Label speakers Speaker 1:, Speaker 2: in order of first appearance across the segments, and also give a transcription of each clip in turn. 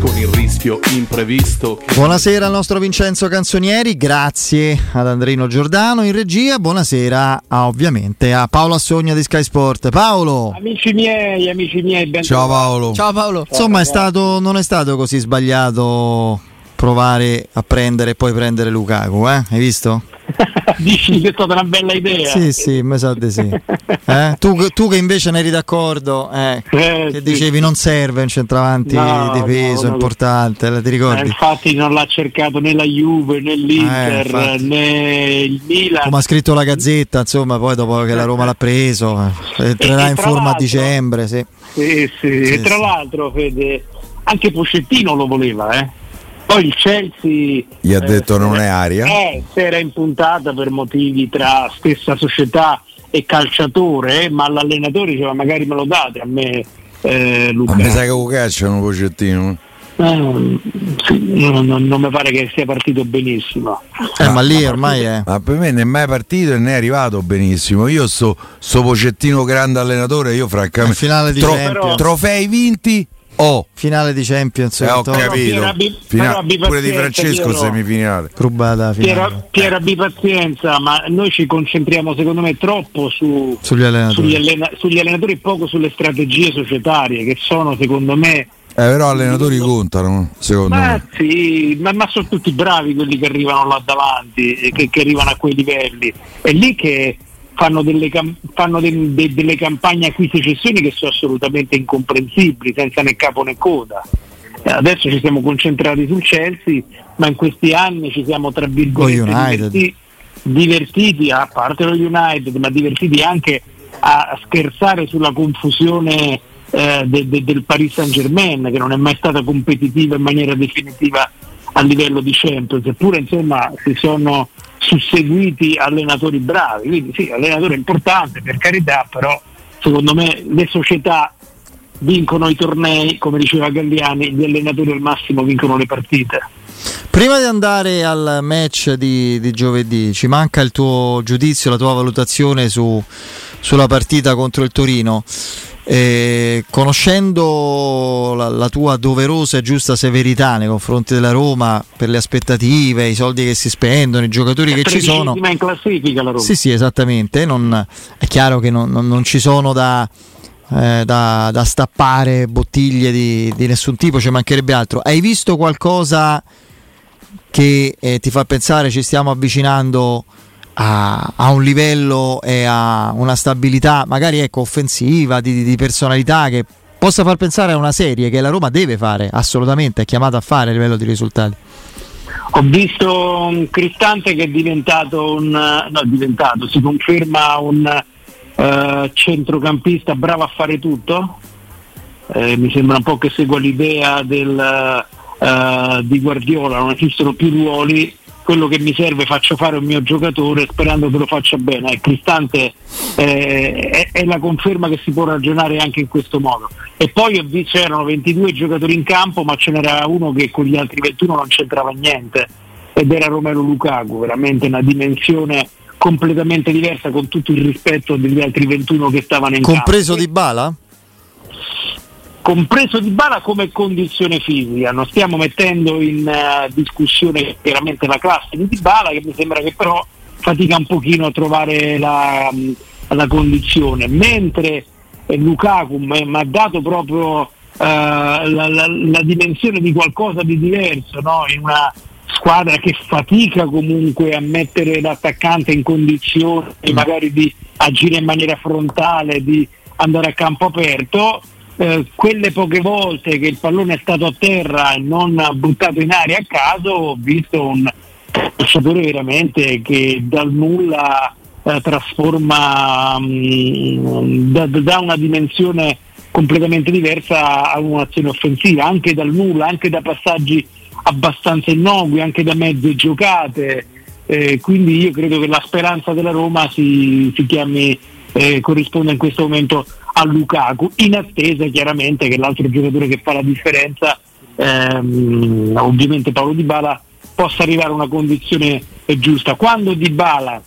Speaker 1: con il rischio imprevisto.
Speaker 2: Buonasera al nostro Vincenzo Canzonieri, grazie ad Andrino Giordano in regia, buonasera a, ovviamente a Paolo Assogna di Sky Sport. Paolo!
Speaker 3: Amici miei, amici miei, ben
Speaker 4: Ciao Paolo.
Speaker 5: Ciao Paolo.
Speaker 2: Insomma è stato, non è stato così sbagliato provare a prendere e poi prendere Lukaku, eh? Hai visto?
Speaker 3: Dici che è stata una bella idea.
Speaker 2: Sì, sì, mi sa di sì. Eh? Tu, tu, che invece ne eri d'accordo, eh,
Speaker 3: Eh,
Speaker 2: che
Speaker 3: sì.
Speaker 2: dicevi non serve un centravanti
Speaker 3: No,
Speaker 2: di peso
Speaker 3: no, no.
Speaker 2: importante, ti
Speaker 3: Eh,
Speaker 2: ricordi?
Speaker 3: infatti non l'ha cercato né la Juve né
Speaker 2: Eh,
Speaker 3: l'Inter
Speaker 2: infatti.
Speaker 3: né il Milan.
Speaker 2: Come ha scritto la Gazzetta, insomma, poi dopo che la Roma l'ha preso, eh, entrerà in forma a dicembre, sì.
Speaker 3: Sì, sì.
Speaker 2: Sì,
Speaker 3: e tra l'altro, Fede, anche Pocettino lo voleva, eh. Poi il Chelsea
Speaker 4: Gli ha
Speaker 3: eh,
Speaker 4: detto non è aria.
Speaker 3: Eh, si era impuntata per motivi tra stessa società e calciatore, eh, ma l'allenatore diceva magari me lo date a me eh, Luca.
Speaker 4: mi sa che lo cacciano Pocettino.
Speaker 3: Eh, sì, non, non- non mi pare che sia partito benissimo.
Speaker 2: Eh, ma lì ormai è...
Speaker 4: Ma per me non è mai partito e ne è arrivato benissimo. Io sto, sto Pocettino grande allenatore, io francamente...
Speaker 2: finale di
Speaker 4: Tro- trofei vinti? Oh,
Speaker 2: Finale di Champions.
Speaker 4: eh, ho capito.
Speaker 3: Piero abbi-
Speaker 4: Fina- pure di
Speaker 3: pazienza,
Speaker 4: Francesco
Speaker 3: Piero.
Speaker 4: semifinale.
Speaker 2: Rubata finale.
Speaker 3: Piero, abbi pazienza, ma noi ci concentriamo secondo me troppo su,
Speaker 2: Sugli allenatori.
Speaker 3: sugli, allena- sugli allenatori e poco sulle strategie societarie che sono secondo me
Speaker 4: Eh, però allenatori contano, secondo
Speaker 3: Ma
Speaker 4: me.
Speaker 3: sì, ma, ma sono tutti bravi quelli che arrivano là davanti, e che, che arrivano a quei livelli. È lì che fanno delle, cam- fanno de- de- delle campagne acquisizioni che sono assolutamente incomprensibili, senza né capo né coda. Eh, Adesso ci siamo concentrati sul Chelsea, ma in questi anni ci siamo tra virgolette
Speaker 2: Con United.
Speaker 3: diverti- divertiti, a parte lo United, ma divertiti anche a, scherzare sulla confusione eh, de- del Paris Saint Germain, che non è mai stata competitiva in maniera definitiva a livello di Champions, eppure insomma si sono susseguiti allenatori bravi, quindi sì, allenatore importante per carità, però secondo me le società vincono i tornei, come diceva Galliani, gli allenatori al massimo vincono le partite.
Speaker 2: Prima di andare al match di, di giovedì, ci manca il tuo giudizio, la tua valutazione su- sulla partita contro il Torino. Eh, conoscendo la, la tua doverosa e giusta severità nei confronti della Roma per le aspettative, i soldi che si spendono, i giocatori che ci sono,
Speaker 3: in classifica la Roma.
Speaker 2: Sì, sì, esattamente. Non- è chiaro che non, non- non ci sono da, eh, da- da stappare bottiglie di, di nessun tipo, ci mancherebbe altro. Hai visto qualcosa che eh, ti fa pensare ci stiamo avvicinando a, a un livello e a una stabilità, magari ecco, offensiva, di, di personalità che possa far pensare a una serie che la Roma deve fare, assolutamente, è chiamata a fare a livello di risultati.
Speaker 3: Ho visto un Cristante che è diventato un no, è diventato, si conferma un eh, centrocampista bravo a fare tutto. Eh, mi sembra un po' che segua l'idea del, eh, di Guardiola, non esistono più ruoli, quello che mi serve faccio fare un mio giocatore sperando che lo faccia bene. Il Cristante eh, è, è la conferma che si può ragionare anche in questo modo. E poi c'erano 22 giocatori in campo, ma ce n'era uno che con gli altri 21 non c'entrava niente ed era Romero Lukaku, veramente una dimensione completamente diversa con tutto il rispetto degli altri 21 che stavano in
Speaker 2: Compreso
Speaker 3: campo.
Speaker 2: di Bala?
Speaker 3: compreso Di Bala come condizione fisica. Non stiamo mettendo in eh, discussione chiaramente la classe di Di Bala, che mi sembra che però fatica un pochino a trovare la, mh, la condizione. Mentre eh, Lukaku mi ha dato proprio eh, la, la- la dimensione di qualcosa di diverso, no? in una squadra che fatica comunque a mettere l'attaccante in condizione magari di agire in maniera frontale, di andare a campo aperto. Eh, quelle poche volte che il pallone è stato a terra e non buttato in aria a caso, ho visto un calciatore veramente che dal nulla eh, trasforma, mm, da, da una dimensione completamente diversa a un'azione offensiva, anche dal nulla, anche da passaggi abbastanza innocui, anche da mezze giocate. Eh, quindi io credo che la speranza della Roma si, si chiami, eh, corrisponda in questo momento a Lukaku, in attesa chiaramente che l'altro giocatore che fa la differenza, ehm, ovviamente Paolo Di Bala, possa arrivare a una condizione giusta. Quando Di Bala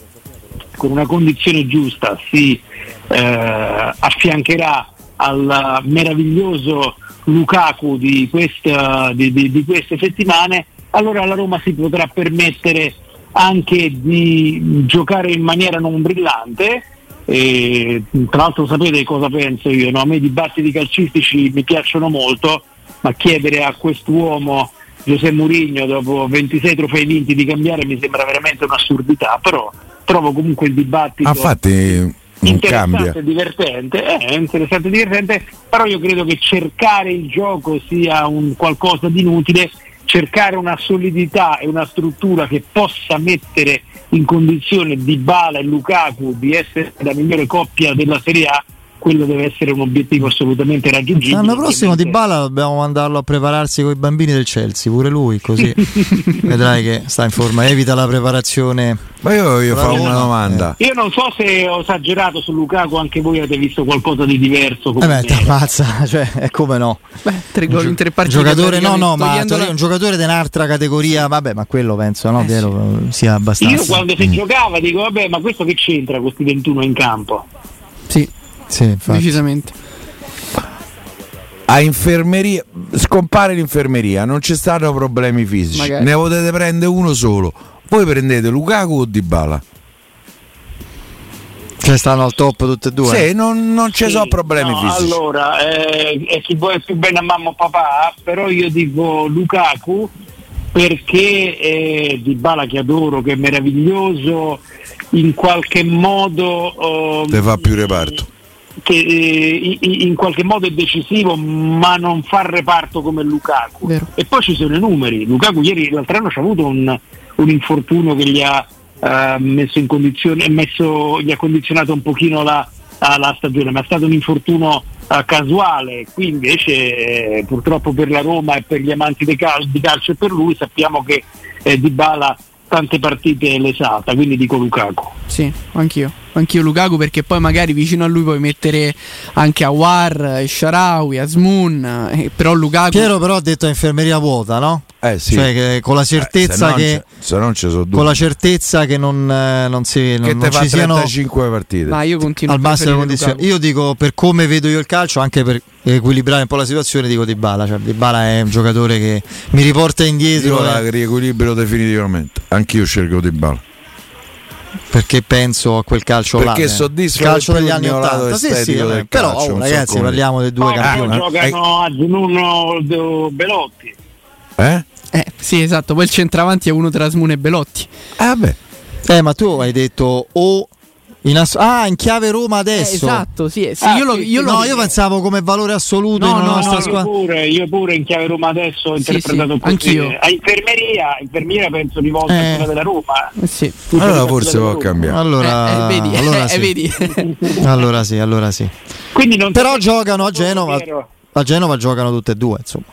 Speaker 3: con una condizione giusta si eh, affiancherà al meraviglioso Lukaku di, questa, di, di, di queste settimane, allora la Roma si potrà permettere anche di giocare in maniera non brillante. E, tra l'altro sapete cosa penso io, no? a me i dibattiti calcistici mi piacciono molto, ma chiedere a quest'uomo Giuseppe Mourinho dopo 26 trofei vinti di cambiare mi sembra veramente un'assurdità, però trovo comunque il dibattito
Speaker 4: ah, infatti
Speaker 3: interessante e divertente, eh, è interessante e divertente, però io credo che cercare il gioco sia un qualcosa di inutile, cercare una solidità e una struttura che possa mettere in condizione di Bala e Lukaku di essere la migliore coppia della Serie A quello deve essere un obiettivo assolutamente raggiungibile.
Speaker 2: L'anno prossimo Di Bala dobbiamo mandarlo a prepararsi con i bambini del Chelsea, pure lui, così vedrai che sta in forma, evita la preparazione.
Speaker 4: Ma io, io fare una domanda.
Speaker 3: Io non so se ho esagerato su Lukaku, anche voi avete visto qualcosa di diverso.
Speaker 2: Come eh beh, t'ammazza, cioè, è come no.
Speaker 5: Beh, tre gol in tre partite.
Speaker 2: Giocatore, no, no, ma la... un giocatore di un'altra categoria, vabbè, ma quello penso, no, eh, Piero, sì. sia abbastanza.
Speaker 3: Io quando si mm. giocava dico, vabbè, ma questo che c'entra questi 21 in campo?
Speaker 5: Sì.
Speaker 2: Sì,
Speaker 5: decisamente.
Speaker 4: A infermeria, scompare l'infermeria, non ci stanno problemi fisici. Magari. Ne potete prendere uno solo. Voi prendete Lukaku o Dybala?
Speaker 2: Cioè stanno al top tutte e due?
Speaker 4: Sì, non, non ci sì, sono problemi
Speaker 3: no,
Speaker 4: fisici.
Speaker 3: Allora, eh, è chi vuole più bene a mamma o papà, però io dico Lukaku perché eh, Dybala che adoro, che è meraviglioso, in qualche modo...
Speaker 4: Eh, Te fa più reparto
Speaker 3: che eh, in qualche modo è decisivo ma non fa reparto come Lukaku.
Speaker 5: Vero.
Speaker 3: e poi ci sono i numeri. Lukaku ieri l'altro anno ha avuto un, un, infortunio che gli ha uh, messo in condizione messo, gli ha condizionato un pochino la, la stagione ma è stato un infortunio uh, casuale. Qui invece purtroppo per la Roma e per gli amanti di, cal- di calcio e per lui sappiamo che eh, Dybala tante partite l'esata. Quindi dico Lukaku.
Speaker 5: Sì, anch'io anch'io Lukaku perché poi magari vicino a lui puoi mettere anche Awar, Sharawi, Asmun, eh, però Lukaku...
Speaker 2: Piero però ha detto infermeria vuota, no?
Speaker 4: Eh sì.
Speaker 2: Cioè con la certezza
Speaker 4: eh,
Speaker 2: che
Speaker 4: se non ci sono
Speaker 2: con la certezza che non, eh, non si non,
Speaker 4: che
Speaker 2: non ci siano
Speaker 4: 35 partite.
Speaker 5: Ma io continuo
Speaker 2: al massimo condizioni. Io dico per come vedo io il calcio, anche per equilibrare un po' la situazione, dico Di Bala, cioè Di Bala è un giocatore che mi riporta indietro.
Speaker 4: Io la riequilibro definitivamente. Anch'io scelgo Di Bala
Speaker 2: perché penso a quel calcio
Speaker 4: perché
Speaker 2: là,
Speaker 4: soddisfa
Speaker 2: il calcio degli anni 80 sì, sì, però
Speaker 4: calcio,
Speaker 2: oh, ragazzi parliamo dei due
Speaker 3: oh,
Speaker 2: campioni.
Speaker 3: giocano a Giununo Belotti.
Speaker 4: Eh?
Speaker 5: eh sì esatto poi il centravanti è uno tra Asmune e Belotti.
Speaker 4: Eh vabbè.
Speaker 2: Eh ma tu hai detto o in ass- ah, in chiave Roma adesso.
Speaker 5: Eh, esatto, sì. sì,
Speaker 3: ah,
Speaker 5: io, lo, io,
Speaker 2: no, io pensavo come valore assoluto
Speaker 3: no,
Speaker 2: in
Speaker 3: no,
Speaker 2: nostra
Speaker 3: no,
Speaker 2: squadra.
Speaker 3: Io pure, io pure in chiave Roma adesso ho interpretato
Speaker 5: sì,
Speaker 3: così.
Speaker 5: Anch'io.
Speaker 3: A infermeria, infermiera penso di volta eh. quella della Roma.
Speaker 5: Eh sì.
Speaker 4: Allora forse può cambiare.
Speaker 2: Allora,
Speaker 5: eh, eh, vedi,
Speaker 2: allora,
Speaker 5: eh,
Speaker 2: sì.
Speaker 5: vedi.
Speaker 2: allora sì, allora sì. Però giocano a Genova. A Genova giocano tutte e due, insomma.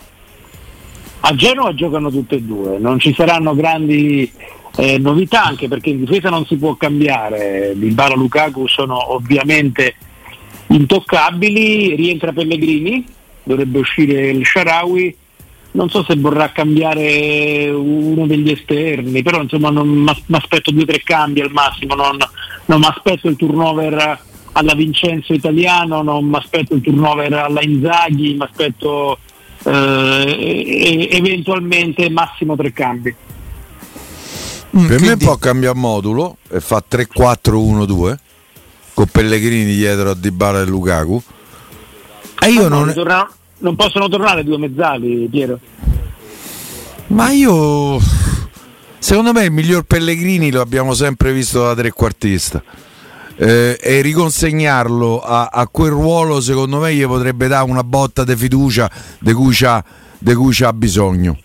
Speaker 3: A Genova giocano tutte e due, non ci saranno grandi eh, novità anche perché in difesa non si può cambiare, Bilbao e Lukaku sono ovviamente intoccabili, rientra Pellegrini, dovrebbe uscire il Sharawi, non so se vorrà cambiare uno degli esterni, però insomma mi aspetto due o tre cambi al massimo, non, non mi aspetto il turnover alla Vincenzo italiano, non mi aspetto il turnover alla Inzaghi, mi aspetto eh, eventualmente massimo tre cambi.
Speaker 4: Mm, per quindi... me può cambiare modulo e fa 3-4-1-2 con Pellegrini dietro a Dybala e Lukaku. E io
Speaker 3: non...
Speaker 4: non...
Speaker 3: Torna... non possono tornare due mezzali, Piero.
Speaker 4: Ma io secondo me il miglior Pellegrini lo abbiamo sempre visto da trequartista. Eh, e riconsegnarlo a, a, quel ruolo secondo me gli potrebbe dare una botta di fiducia di cui ha bisogno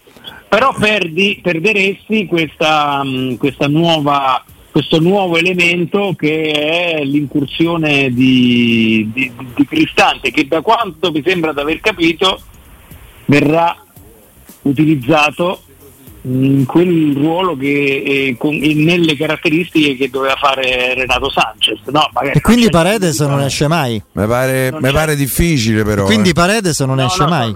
Speaker 3: però perdi, perderesti questa, mm, questa nuova, questo nuovo elemento che è l'incursione di, di, di, Cristante che da quanto mi sembra di aver capito verrà utilizzato in quel ruolo che con, nelle caratteristiche che doveva fare Renato Sanchez no,
Speaker 2: e quindi Paredes non esce mai?
Speaker 4: Mi pare, pare, difficile però
Speaker 2: e quindi
Speaker 4: eh.
Speaker 2: Paredes non no, esce no, mai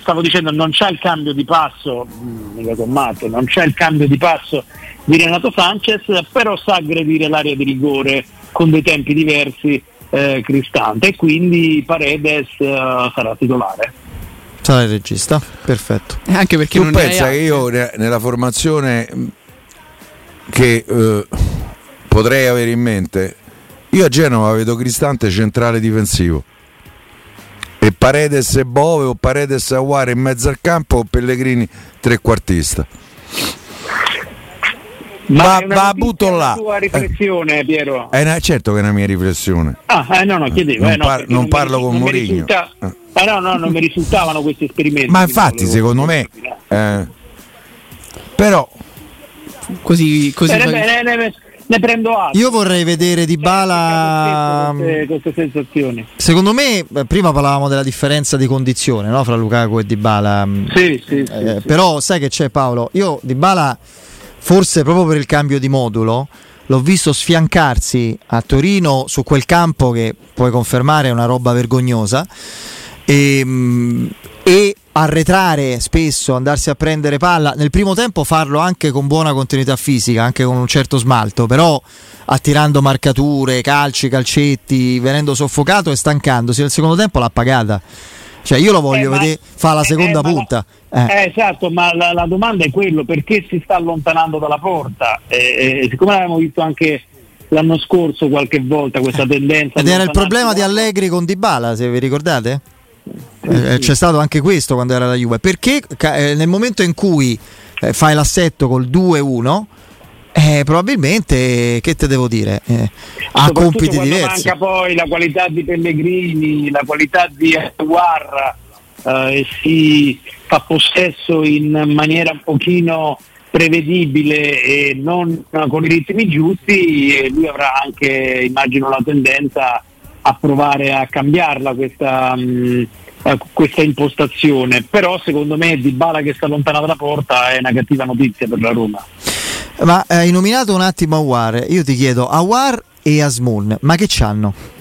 Speaker 3: stavo dicendo non c'è il cambio di passo, mica Tommaso, non c'è il cambio di passo di Renato Sanchez, però sa aggredire l'area di rigore con dei tempi diversi eh, Cristante e quindi Paredes eh, sarà titolare.
Speaker 2: Sarà il regista, perfetto.
Speaker 5: Eh, Anche perché
Speaker 4: Tu
Speaker 5: non
Speaker 4: pensa
Speaker 5: hai
Speaker 4: che io ne- nella formazione mh, che eh, potrei avere in mente, io a Genova vedo Cristante centrale difensivo. E Paredes e Bove o Paredes e Aguare in mezzo al campo o Pellegrini trequartista. Va-
Speaker 3: è una
Speaker 4: va, butto
Speaker 3: una
Speaker 4: là.
Speaker 3: tua riflessione, Piero.
Speaker 4: È una- certo che è una mia riflessione.
Speaker 3: Ah, eh, no, no, chiedevo.
Speaker 4: Non
Speaker 3: eh, no,
Speaker 4: par- non
Speaker 3: mi
Speaker 4: parlo
Speaker 3: risu-
Speaker 4: con
Speaker 3: non mi
Speaker 4: Mourinho.
Speaker 3: risulta-
Speaker 4: Eh.
Speaker 3: Ah, no, no, non mi risultavano questi esperimenti.
Speaker 4: Ma infatti,
Speaker 3: volevo-
Speaker 4: secondo me, eh, però
Speaker 5: così, così
Speaker 3: Bene,
Speaker 5: fa-
Speaker 3: bene, ne, prendo atto.
Speaker 2: Io vorrei vedere Di Bala.
Speaker 3: Queste, queste sensazioni.
Speaker 2: Secondo me, eh, prima parlavamo della differenza di condizione no? fra Lukaku e Di Bala.
Speaker 3: Sì, sì, sì,
Speaker 2: Eh. Però sai che c'è Paolo? Io Di Bala, forse proprio per il cambio di modulo, l'ho visto sfiancarsi a Torino su quel campo che puoi confermare è una roba vergognosa e, mm, e arretrare spesso, andarsi a prendere palla. Nel primo tempo farlo anche con buona continuità fisica, anche con un certo smalto, però attirando marcature, calci, calcetti, venendo soffocato e stancandosi. Nel secondo tempo l'ha pagata. Cioè io lo voglio
Speaker 3: Eh, ma-
Speaker 2: vedere fa la
Speaker 3: eh,
Speaker 2: seconda
Speaker 3: eh, ma
Speaker 2: punta. Eh.
Speaker 3: Eh, esatto, ma la, la domanda è quello, perché si sta allontanando dalla porta? Eh, eh, siccome l'abbiamo visto anche l'anno scorso qualche volta questa tendenza.
Speaker 2: Ed era il problema di Allegri con Dybala, se vi ricordate? Eh, c'è stato anche questo quando era la Juve. Perché eh, nel momento in cui eh, fai l'assetto col 2-1, eh, probabilmente, che te devo dire, eh, ha compiti diversi.
Speaker 3: manca poi la qualità di Pellegrini, la qualità di Aguarra eh, e si fa possesso in maniera un pochino prevedibile e non con i ritmi giusti e lui avrà anche immagino la tendenza a provare a cambiarla questa, mh, eh, questa impostazione però secondo me Di Bala che sta lontana dalla porta è una cattiva notizia per la Roma
Speaker 2: Ma eh, hai nominato un attimo Awar, io ti chiedo, Awar e Asmun, ma che c'hanno?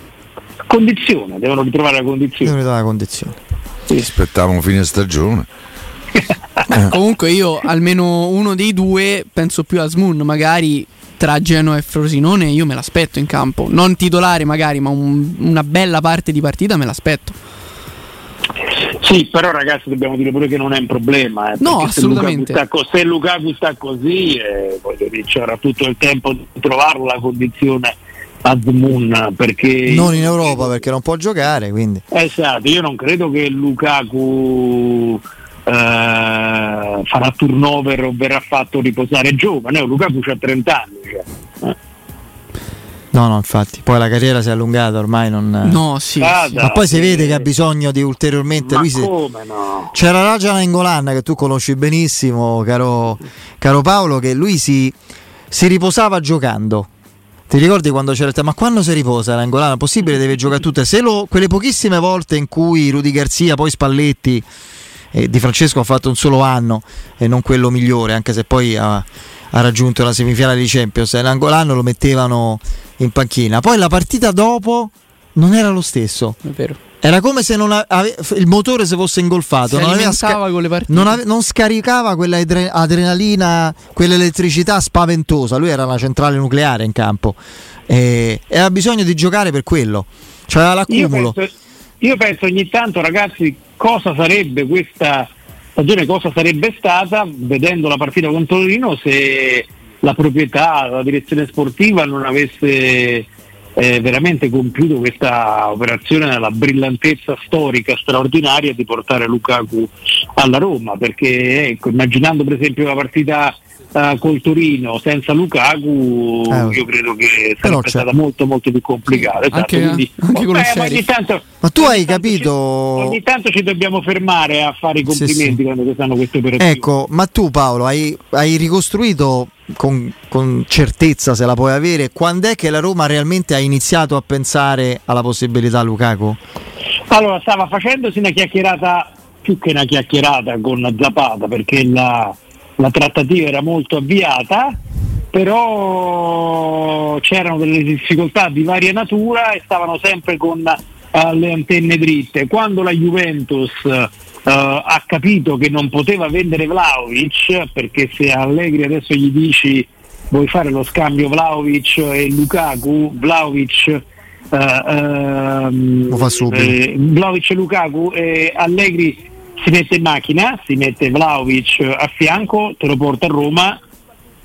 Speaker 3: condizione, devono ritrovare la condizione
Speaker 2: Devo vedere la condizione.
Speaker 4: aspettavamo fine stagione.
Speaker 5: Comunque io almeno uno dei due penso più a Smoon, magari tra Genoa e Frosinone io me l'aspetto in campo, non titolare magari, ma un- una bella parte di partita me l'aspetto.
Speaker 3: Sì, però ragazzi dobbiamo dire pure che non è un problema. eh,
Speaker 5: No,
Speaker 3: perché se
Speaker 5: assolutamente.
Speaker 3: Lukaku sta co- Se Lukaku sta così, eh, voglio dire, c'era tutto il tempo di trovare la condizione a Zmoon perché...
Speaker 2: Non in Europa perché non può giocare, quindi.
Speaker 3: Esatto, io non credo che Lukaku farà turnover o verrà fatto riposare giovane. eh, Lukaku ha 30 anni. Cioè. eh.
Speaker 2: No, no, infatti, poi la carriera si è allungata, ormai non...
Speaker 5: No, sì.
Speaker 3: Ah,
Speaker 5: sì.
Speaker 2: Ma poi si vede che ha bisogno di ulteriormente...
Speaker 3: Ma
Speaker 2: lui si-
Speaker 3: come no?
Speaker 2: C'era Raja Nangolan che tu conosci benissimo, caro, caro Paolo, che lui si, si riposava giocando. Ti ricordi quando c'era il tema? Ma quando si riposa Nangolan? È possibile deve giocare tutte. Se lo, quelle pochissime volte in cui Rudy Garzia, poi Spalletti e Di Francesco ha fatto un solo anno e non quello migliore, anche se poi ha, ha raggiunto la semifinale di Champions, Nangolan lo mettevano in panchina. Poi la partita dopo non era lo stesso.
Speaker 5: È vero.
Speaker 2: Era come se non ave- il motore si fosse ingolfato,
Speaker 5: Si
Speaker 2: non, aveva sca- non ave- non scaricava quella adre- adrenalina, quell'elettricità spaventosa. Lui era una centrale nucleare in campo e, e aveva bisogno di giocare per quello.
Speaker 3: Io
Speaker 2: l'accumulo.
Speaker 3: penso, io penso ogni tanto, ragazzi, cosa sarebbe questa stagione, cosa sarebbe stata, vedendo la partita contro Torino, se la proprietà, la direzione sportiva non avesse eh, veramente compiuto questa operazione nella brillantezza storica straordinaria di portare Lukaku alla Roma, perché ecco, immaginando per esempio la partita eh, col Torino senza Lukaku,
Speaker 2: Eh,
Speaker 3: io credo che sarebbe stata molto molto più complicata. esatto,
Speaker 5: Anche-
Speaker 3: quindi-
Speaker 5: anche lo
Speaker 3: Beh, ma ogni tanto-
Speaker 2: Ma tu hai capito-
Speaker 3: ci- ogni tanto ci dobbiamo fermare a fare i
Speaker 2: Sì,
Speaker 3: complimenti
Speaker 2: sì.
Speaker 3: quando si fanno queste operazioni.
Speaker 2: Ecco, ma tu Paolo hai, hai ricostruito con, con certezza, se la puoi avere, quando è che la Roma realmente ha iniziato a pensare alla possibilità Lukaku?
Speaker 3: Allora, stava facendosi una chiacchierata, più che una chiacchierata con Zapata, perché la, la trattativa era molto avviata, però c'erano delle difficoltà di varia natura e stavano sempre con eh, le antenne dritte. Quando la Juventus eh, ha capito che non poteva vendere Vlaovic, perché se Allegri adesso gli dici vuoi fare lo scambio Vlaovic e Lukaku, Vlaovic eh, ehm,
Speaker 2: Lo fa subito.
Speaker 3: eh, Vlaovic e Lukaku e Allegri si mette in macchina, si mette Vlaovic a fianco, te lo porta a Roma,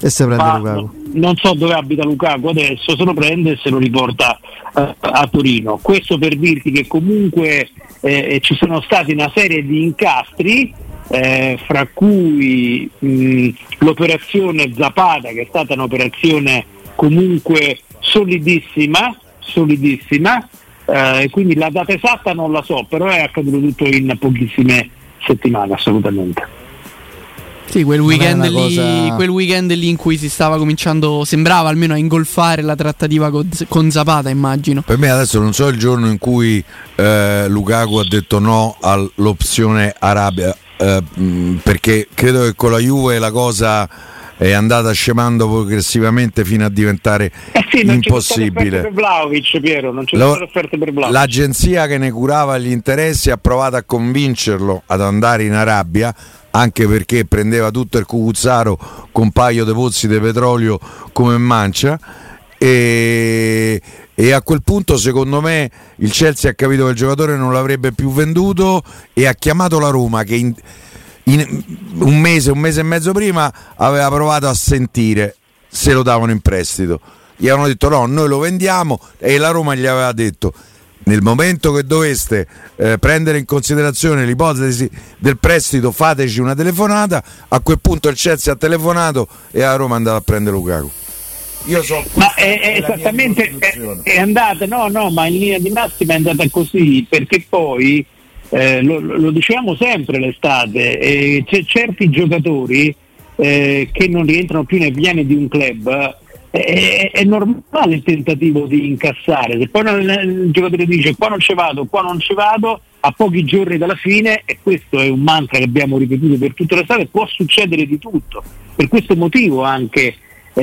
Speaker 2: E se prende
Speaker 3: fa-
Speaker 2: Lukaku.
Speaker 3: non so dove abita Lukaku adesso, se lo prende e se lo riporta eh, a Torino. Questo per dirti che comunque eh, ci sono stati una serie di incastri, eh, fra cui mh, l'operazione Zapata, che è stata un'operazione comunque solidissima, solidissima, eh, quindi la data esatta non la so, però è accaduto tutto in pochissime settimane, assolutamente.
Speaker 5: Sì, quel weekend, lì,
Speaker 2: cosa-
Speaker 5: quel weekend lì in cui si stava cominciando, sembrava almeno a ingolfare la trattativa con, con Zapata, immagino.
Speaker 4: Per me adesso non so il giorno in cui eh, Lukaku ha detto no all'opzione Arabia, eh, perché credo che con la Juve la cosa è andata scemando progressivamente fino a diventare
Speaker 3: Eh sì,
Speaker 4: impossibile.
Speaker 3: per Vlaovic, Piero, non c'è
Speaker 4: Lo-. L'agenzia che ne curava gli interessi ha provato a convincerlo ad andare in Arabia, anche perché prendeva tutto il cucuzzaro con un paio di pozzi di petrolio come mancia. E, e a quel punto, secondo me, il Chelsea ha capito che il giocatore non l'avrebbe più venduto e ha chiamato la Roma che in, in un mese, un mese e mezzo prima aveva provato a sentire se lo davano in prestito. Gli avevano detto no, noi lo vendiamo e la Roma gli aveva detto nel momento che doveste eh, prendere in considerazione l'ipotesi del prestito fateci una telefonata, a quel punto il Chelsea ha telefonato e la Roma è andata a prendere Lukaku. Io so
Speaker 3: Ma è, è esattamente è, è andata, no, no, ma in linea di massima è andata così, perché poi eh, lo, lo dicevamo sempre l'estate, eh, c'è certi giocatori eh, che non rientrano più nei piani di un club. eh, È, è normale il tentativo di incassare, se poi il giocatore dice qua non ci vado, qua non ci vado, a pochi giorni dalla fine, e questo è un mantra che abbiamo ripetuto per tutta l'estate, può succedere di tutto. Per questo motivo anche eh,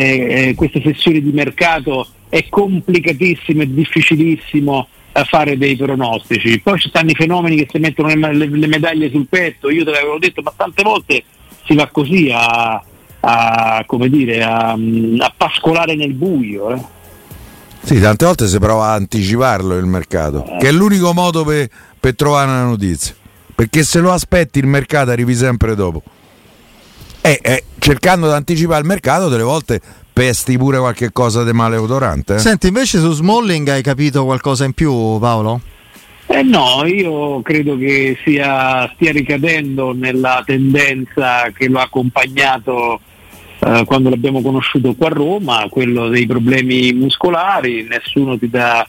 Speaker 3: eh, queste sessioni di mercato è complicatissimo e difficilissimo a fare dei pronostici. Poi ci stanno i fenomeni che si mettono le, le- medaglie sul petto, io te l'avevo detto, ma tante volte si va così a, a, come dire, a, a pascolare nel buio. eh.
Speaker 4: Sì, tante volte si prova a anticiparlo il mercato, che è l'unico modo per, per trovare una notizia. Perché se lo aspetti il mercato arrivi sempre dopo. E eh, cercando di anticipare il mercato, delle volte pesti pure qualche cosa di maleodorante. eh.
Speaker 2: Senti, invece su Smalling hai capito qualcosa in più, Paolo?
Speaker 3: Eh no, io credo che sia, stia ricadendo nella tendenza che lo ha accompagnato eh, quando l'abbiamo conosciuto qua a Roma, quello dei problemi muscolari, nessuno ti dà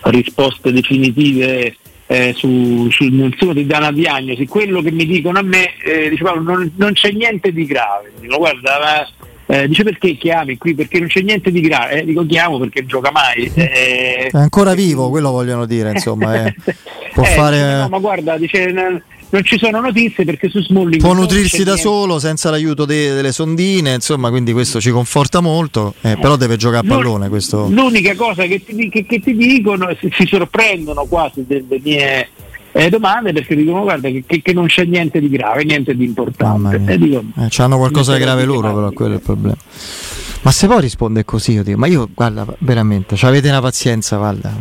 Speaker 3: risposte definitive, eh, su, su- nessuno ti dà una diagnosi. Quello che mi dicono a me, eh, dice Paolo, non, non c'è niente di grave. Dico, guarda, ma, eh, dice perché chiami qui? Perché non c'è niente di grave. Eh, dico chiamo perché non gioca mai. Eh,
Speaker 2: È ancora vivo, quello vogliono dire, insomma. eh. Può
Speaker 3: eh,
Speaker 2: fare-
Speaker 3: no, ma guarda, dice, non ci sono notizie perché su Smalling
Speaker 2: Può nutrirsi da
Speaker 3: niente.
Speaker 2: solo senza l'aiuto de- delle sondine, insomma, quindi questo ci conforta molto, eh, però deve giocare a pallone. Questo...
Speaker 3: L'unica cosa che ti, che- che ti dicono, si, si sorprendono quasi delle mie eh, domande perché dicono guarda che, che- non c'è niente di grave, niente di importante. E dico,
Speaker 2: Eh, c'hanno qualcosa di grave loro, però quello è il problema. Ma se poi risponde così, io dico, ma io, guarda, veramente, avete una pazienza, guarda.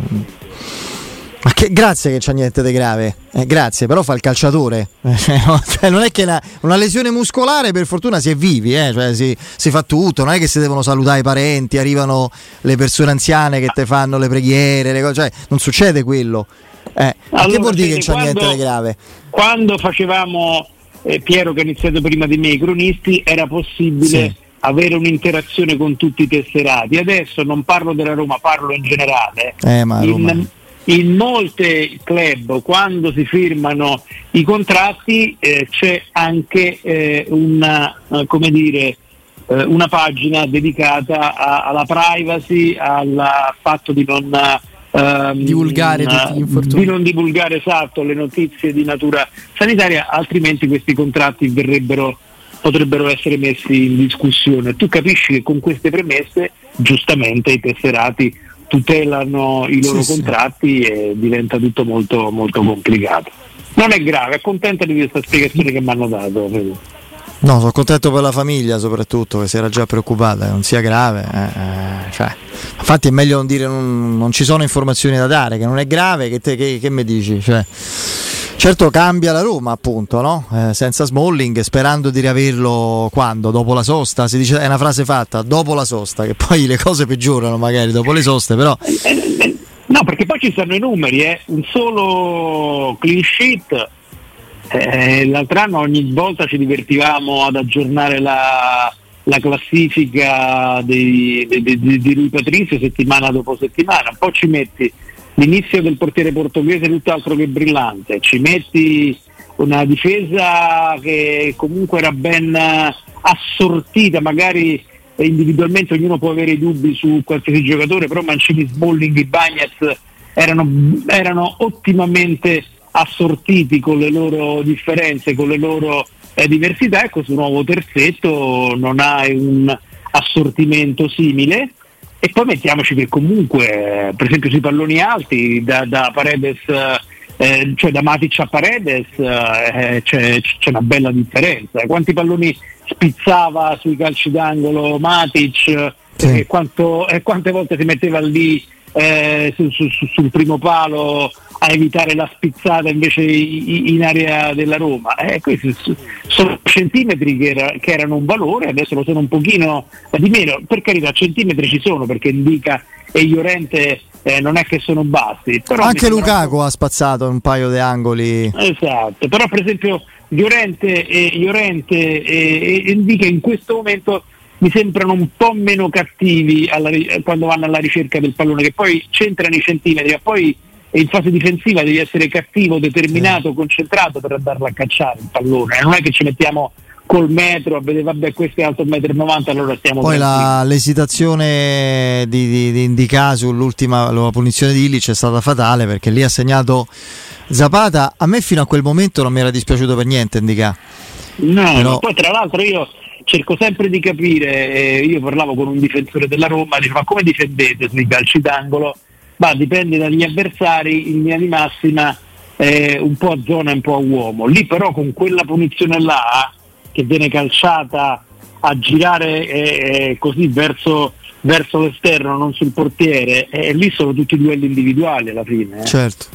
Speaker 2: Ma che, grazie che c'ha niente di grave, eh, grazie, però fa il calciatore. No, non è che la- una lesione muscolare, per fortuna, si è vivi, eh, cioè, si, si fa tutto, non è che si devono salutare i parenti, arrivano le persone anziane che te fanno le preghiere, le cose, cioè, non succede quello. Eh, ma che
Speaker 3: Allora,
Speaker 2: vuol dire che non c'ha niente di grave?
Speaker 3: quando facevamo eh, Piero che ha iniziato prima di me i cronisti era possibile
Speaker 2: Sì.
Speaker 3: avere un'interazione con tutti i tesserati adesso non parlo della Roma parlo in generale
Speaker 2: Eh, ma
Speaker 3: in, in molte club quando si firmano i contratti eh, c'è anche eh, una, eh, come dire, eh, una pagina dedicata a- alla privacy, al fatto di non ehm,
Speaker 5: Divulgare tutti gli infortuni.
Speaker 3: di non divulgare esatto le notizie di natura sanitaria, altrimenti questi contratti verrebbero potrebbero essere messi in discussione. Tu capisci che con queste premesse giustamente i tesserati tutelano i loro
Speaker 2: Sì, sì.
Speaker 3: contratti e diventa tutto molto, molto complicato. Non è grave, accontentati di questa spiegazione che mi hanno dato. Fede.
Speaker 2: No, sono contento per la famiglia soprattutto che si era già preoccupata, non sia grave. eh, eh, cioè, infatti è meglio non dire non, non ci sono informazioni da dare, che non è grave, che, te, che, che mi dici? Cioè, certo cambia la Roma appunto, no? Eh, senza Smalling, sperando di riaverlo quando? Dopo la sosta? Si dice, è una frase fatta, dopo la sosta, che poi le cose peggiorano magari dopo le soste, però...
Speaker 3: No, perché poi ci stanno i numeri, eh. un solo clean sheet. Eh, l'altro anno ogni volta ci divertivamo ad aggiornare la, la classifica di, di- Rui Patrizio settimana dopo settimana. Un po' ci metti l'inizio del portiere portoghese tutt'altro che brillante, ci metti una difesa che comunque era ben assortita, magari individualmente ognuno può avere dubbi su qualsiasi giocatore, però Mancini, Smalling e Bagnez erano, erano ottimamente assortiti con le loro differenze, con le loro eh, diversità e questo nuovo terzetto non ha un assortimento simile e poi mettiamoci che comunque eh, per esempio sui palloni alti da, da Paredes eh, cioè da Matic a Paredes eh, c'è, c'è una bella differenza quanti palloni spizzava sui calci d'angolo Matic
Speaker 2: Sì.
Speaker 3: e, quanto- e quante volte si metteva lì eh, su- su- su- sul primo palo a evitare la spizzata invece in area della Roma. Eh, questi sono centimetri che, era- che erano un valore, adesso lo sono un pochino di meno. Per carità, centimetri ci sono perché Indica e Llorente eh, non è che sono bassi.
Speaker 2: Anche Lukaku ha spazzato un paio di angoli.
Speaker 3: Esatto, però per esempio Llorente e, Llorente e, e Indica in questo momento mi sembrano un po' meno cattivi alla quando vanno alla ricerca del pallone, che poi c'entrano i centimetri, ma poi in fase difensiva devi essere cattivo, determinato, concentrato per andarlo a cacciare il pallone. Non è che ci mettiamo col metro a vedere vabbè questo è alto 1,90 m allora stiamo
Speaker 2: Poi la- l'esitazione di, di, di Indica sull'ultima la punizione di Illich è stata fatale perché lì ha segnato Zapata. A me fino a quel momento non mi era dispiaciuto per niente Indica.
Speaker 3: No,
Speaker 2: Però-
Speaker 3: poi tra l'altro io cerco sempre di capire, eh, io parlavo con un difensore della Roma, dice ma come difendete sui calci d'angolo? Ma dipende dagli avversari, in linea di massima eh, un po' a zona e un po' a uomo. Lì però con quella punizione là che viene calciata a girare eh, così verso, verso l'esterno, non sul portiere, eh, lì sono tutti duelli individuali alla fine. eh.
Speaker 2: Certo.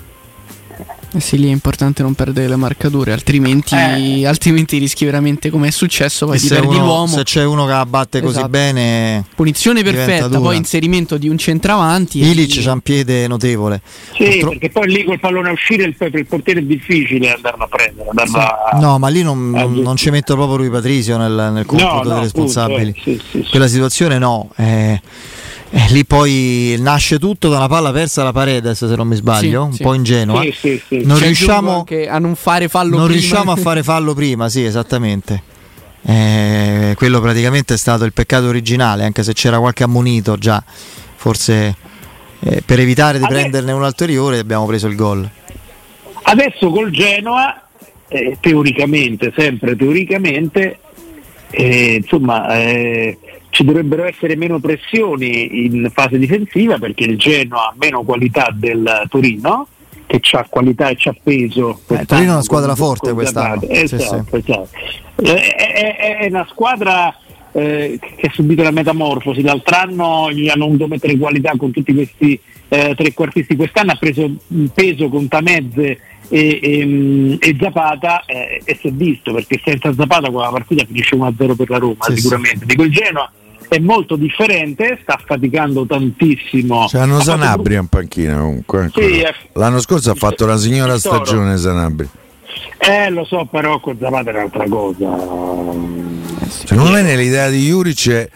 Speaker 5: Eh sì, lì è importante non perdere le marcature, altrimenti,
Speaker 3: Eh.
Speaker 5: altrimenti rischi veramente come è successo, poi
Speaker 2: E
Speaker 5: ti
Speaker 2: se,
Speaker 5: perdi
Speaker 2: uno-
Speaker 5: l'uomo.
Speaker 2: se c'è uno che la batte così
Speaker 5: Esatto.
Speaker 2: bene,
Speaker 5: Punizione perfetta,
Speaker 2: dura.
Speaker 5: poi inserimento di un centravanti.
Speaker 2: Ilic
Speaker 5: lì-
Speaker 2: c'ha un piede notevole.
Speaker 3: Sì,
Speaker 2: Purtro-
Speaker 3: perché poi lì col pallone a uscire il, per il portiere è difficile andarlo a prendere. Andarlo a-
Speaker 2: No, ma lì non, non- non ci metto proprio lui Patrizio nel, nel computo
Speaker 3: no,
Speaker 2: dei responsabili.
Speaker 3: appunto, eh, sì, sì, sì.
Speaker 2: Quella situazione no. eh, eh, lì poi nasce tutto da una palla persa da Paredes, se non mi sbaglio,
Speaker 5: Sì,
Speaker 2: un
Speaker 5: sì.
Speaker 2: po' ingenua.
Speaker 3: Sì, sì, sì.
Speaker 2: Non riusciamo,
Speaker 5: a non fare fallo
Speaker 2: non
Speaker 5: prima.
Speaker 2: riusciamo a fare fallo prima, sì, esattamente. Eh, quello praticamente è stato il peccato originale, anche se c'era qualche ammonito già. Forse eh, per evitare di
Speaker 3: Vabbè.
Speaker 2: prenderne un ulteriore abbiamo preso il gol.
Speaker 3: Adesso col Genoa, eh, teoricamente, sempre teoricamente, eh, insomma, eh, ci dovrebbero essere meno pressioni in fase difensiva perché il Genoa ha meno qualità del Torino, che ha qualità e c'ha peso.
Speaker 2: Eh, Torino è una squadra forte quest'anno.
Speaker 3: Zapata.
Speaker 2: Sì,
Speaker 3: Esatto, esatto. Eh, È, è- è una squadra eh, che ha subito la metamorfosi. L'altro anno gli hanno dovuto mettere qualità con tutti questi eh, trequartisti. Quest'anno ha preso un peso con Tamezze e, e, e Zapata eh, e si è visto perché senza Zapata quella partita finisce 1-0 per la Roma
Speaker 2: Sì,
Speaker 3: sicuramente. Di quel Genoa è molto differente, sta faticando tantissimo.
Speaker 4: Hanno
Speaker 3: Ha fatto
Speaker 4: Sanabria in panchina comunque.
Speaker 3: Sì, eh.
Speaker 4: L'anno scorso ha fatto una signora stagione Sanabria.
Speaker 3: Eh, lo so, però con Zapata è un'altra cosa.
Speaker 4: Secondo me nell'idea di Juric c'è,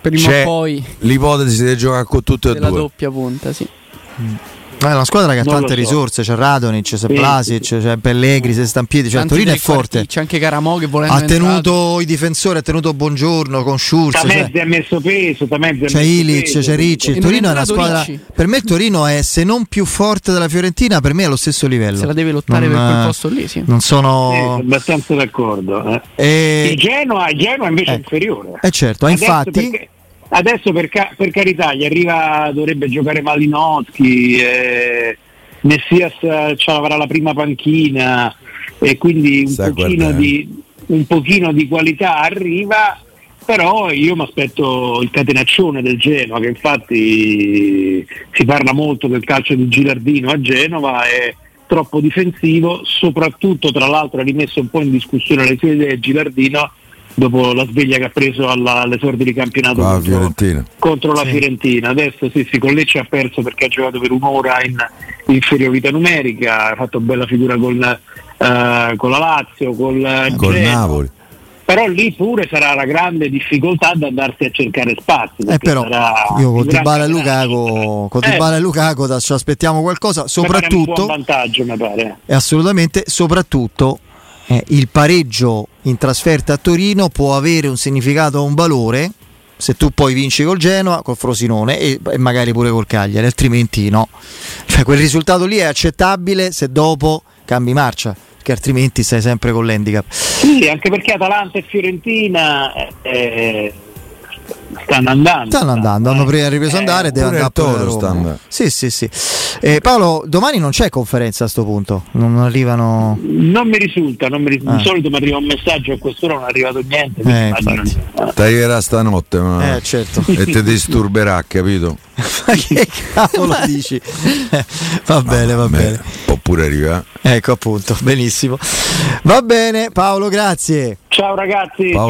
Speaker 5: Prima
Speaker 4: c'è
Speaker 5: o poi
Speaker 4: l'ipotesi di giocare con tutte e due.
Speaker 5: doppia punta, sì.
Speaker 2: Eh, È una squadra che ha tante
Speaker 3: so.
Speaker 2: risorse, c'è Radonic, c'è
Speaker 3: Sì,
Speaker 2: Plasic,
Speaker 3: sì,
Speaker 2: c'è Pellegri, c'è Stampiedi, cioè il
Speaker 5: Tanti
Speaker 2: Torino è forte.
Speaker 5: C'è anche Caramo che volendo
Speaker 2: Ha tenuto i difensori, ha tenuto Buongiorno con Schurz. Cioè,
Speaker 3: Tamezze ha messo peso, Tamezze ha
Speaker 2: c'è Ilic,
Speaker 3: peso,
Speaker 2: c'è Ricci.
Speaker 5: E
Speaker 2: Torino è una squadra.
Speaker 5: Ricci.
Speaker 2: Per me il Torino è se non più forte della Fiorentina, per me è allo stesso livello.
Speaker 5: Se la deve lottare
Speaker 2: Non,
Speaker 5: per quel
Speaker 2: eh,
Speaker 5: posto lì, sì.
Speaker 2: Non sono.
Speaker 3: sono abbastanza d'accordo. eh.
Speaker 2: Eh,
Speaker 3: Il Genoa, il Genoa invece è
Speaker 2: ecco.
Speaker 3: inferiore.
Speaker 2: eh certo,
Speaker 3: Adesso
Speaker 2: infatti.
Speaker 3: perché- adesso per, ca- per carità gli arriva, dovrebbe giocare Malinowski, eh, Messias eh, ci avrà la prima panchina e quindi un pochino di, un pochino di qualità arriva, però io mi aspetto il catenaccione del Genoa, che infatti si parla molto del calcio di Gilardino a Genova, è troppo difensivo, soprattutto tra l'altro ha rimesso un po' in discussione le sue idee Gilardino dopo la sveglia che ha preso alla, all'esordio di campionato
Speaker 4: Ah,
Speaker 3: contro, contro la
Speaker 2: Sì.
Speaker 3: Fiorentina. Adesso sì, sì, con Lecce ha perso perché ha giocato per un'ora in inferiorità numerica, ha fatto bella figura con, eh, con la Lazio, col,
Speaker 4: Col
Speaker 3: Genoa.
Speaker 4: Napoli.
Speaker 3: Però lì pure sarà la grande difficoltà di andarsi a cercare spazi.
Speaker 2: Eh, però io con Dybala e. Lukaku, con
Speaker 3: Eh,
Speaker 2: e Lukaku da- ci aspettiamo qualcosa,
Speaker 3: mi pare un buon
Speaker 2: soprattutto
Speaker 3: vantaggio, mi pare.
Speaker 2: e assolutamente, soprattutto eh, il pareggio in trasferta a Torino può avere un significato, un valore se tu poi vinci col Genoa, col Frosinone e, e magari pure col Cagliari, altrimenti no. Cioè, quel risultato lì è accettabile se dopo cambi marcia, perché altrimenti stai sempre con l'handicap.
Speaker 3: Sì, anche perché Atalanta e Fiorentina eh, eh, stanno andando.
Speaker 2: Stanno andando, hanno pre- ripreso
Speaker 3: Eh,
Speaker 2: andare e deve
Speaker 4: pure
Speaker 2: andare pure
Speaker 4: Toro.
Speaker 2: Sì, sì, sì. Eh, Paolo, domani non c'è conferenza a sto punto, non arrivano...
Speaker 3: Non mi risulta, non mi ris-
Speaker 2: Ah.
Speaker 3: di solito mi arriva un messaggio a quest'ora non è arrivato niente.
Speaker 2: Eh.
Speaker 4: Ti arriverà stanotte ma-
Speaker 2: Eh, certo.
Speaker 4: e ti disturberà, capito?
Speaker 2: Ma che cavolo dici? Va bene, va
Speaker 4: Beh,
Speaker 2: bene.
Speaker 4: Oppure arriva.
Speaker 2: Ecco appunto, benissimo. Va bene, Paolo, grazie.
Speaker 3: Ciao ragazzi.
Speaker 4: Paolo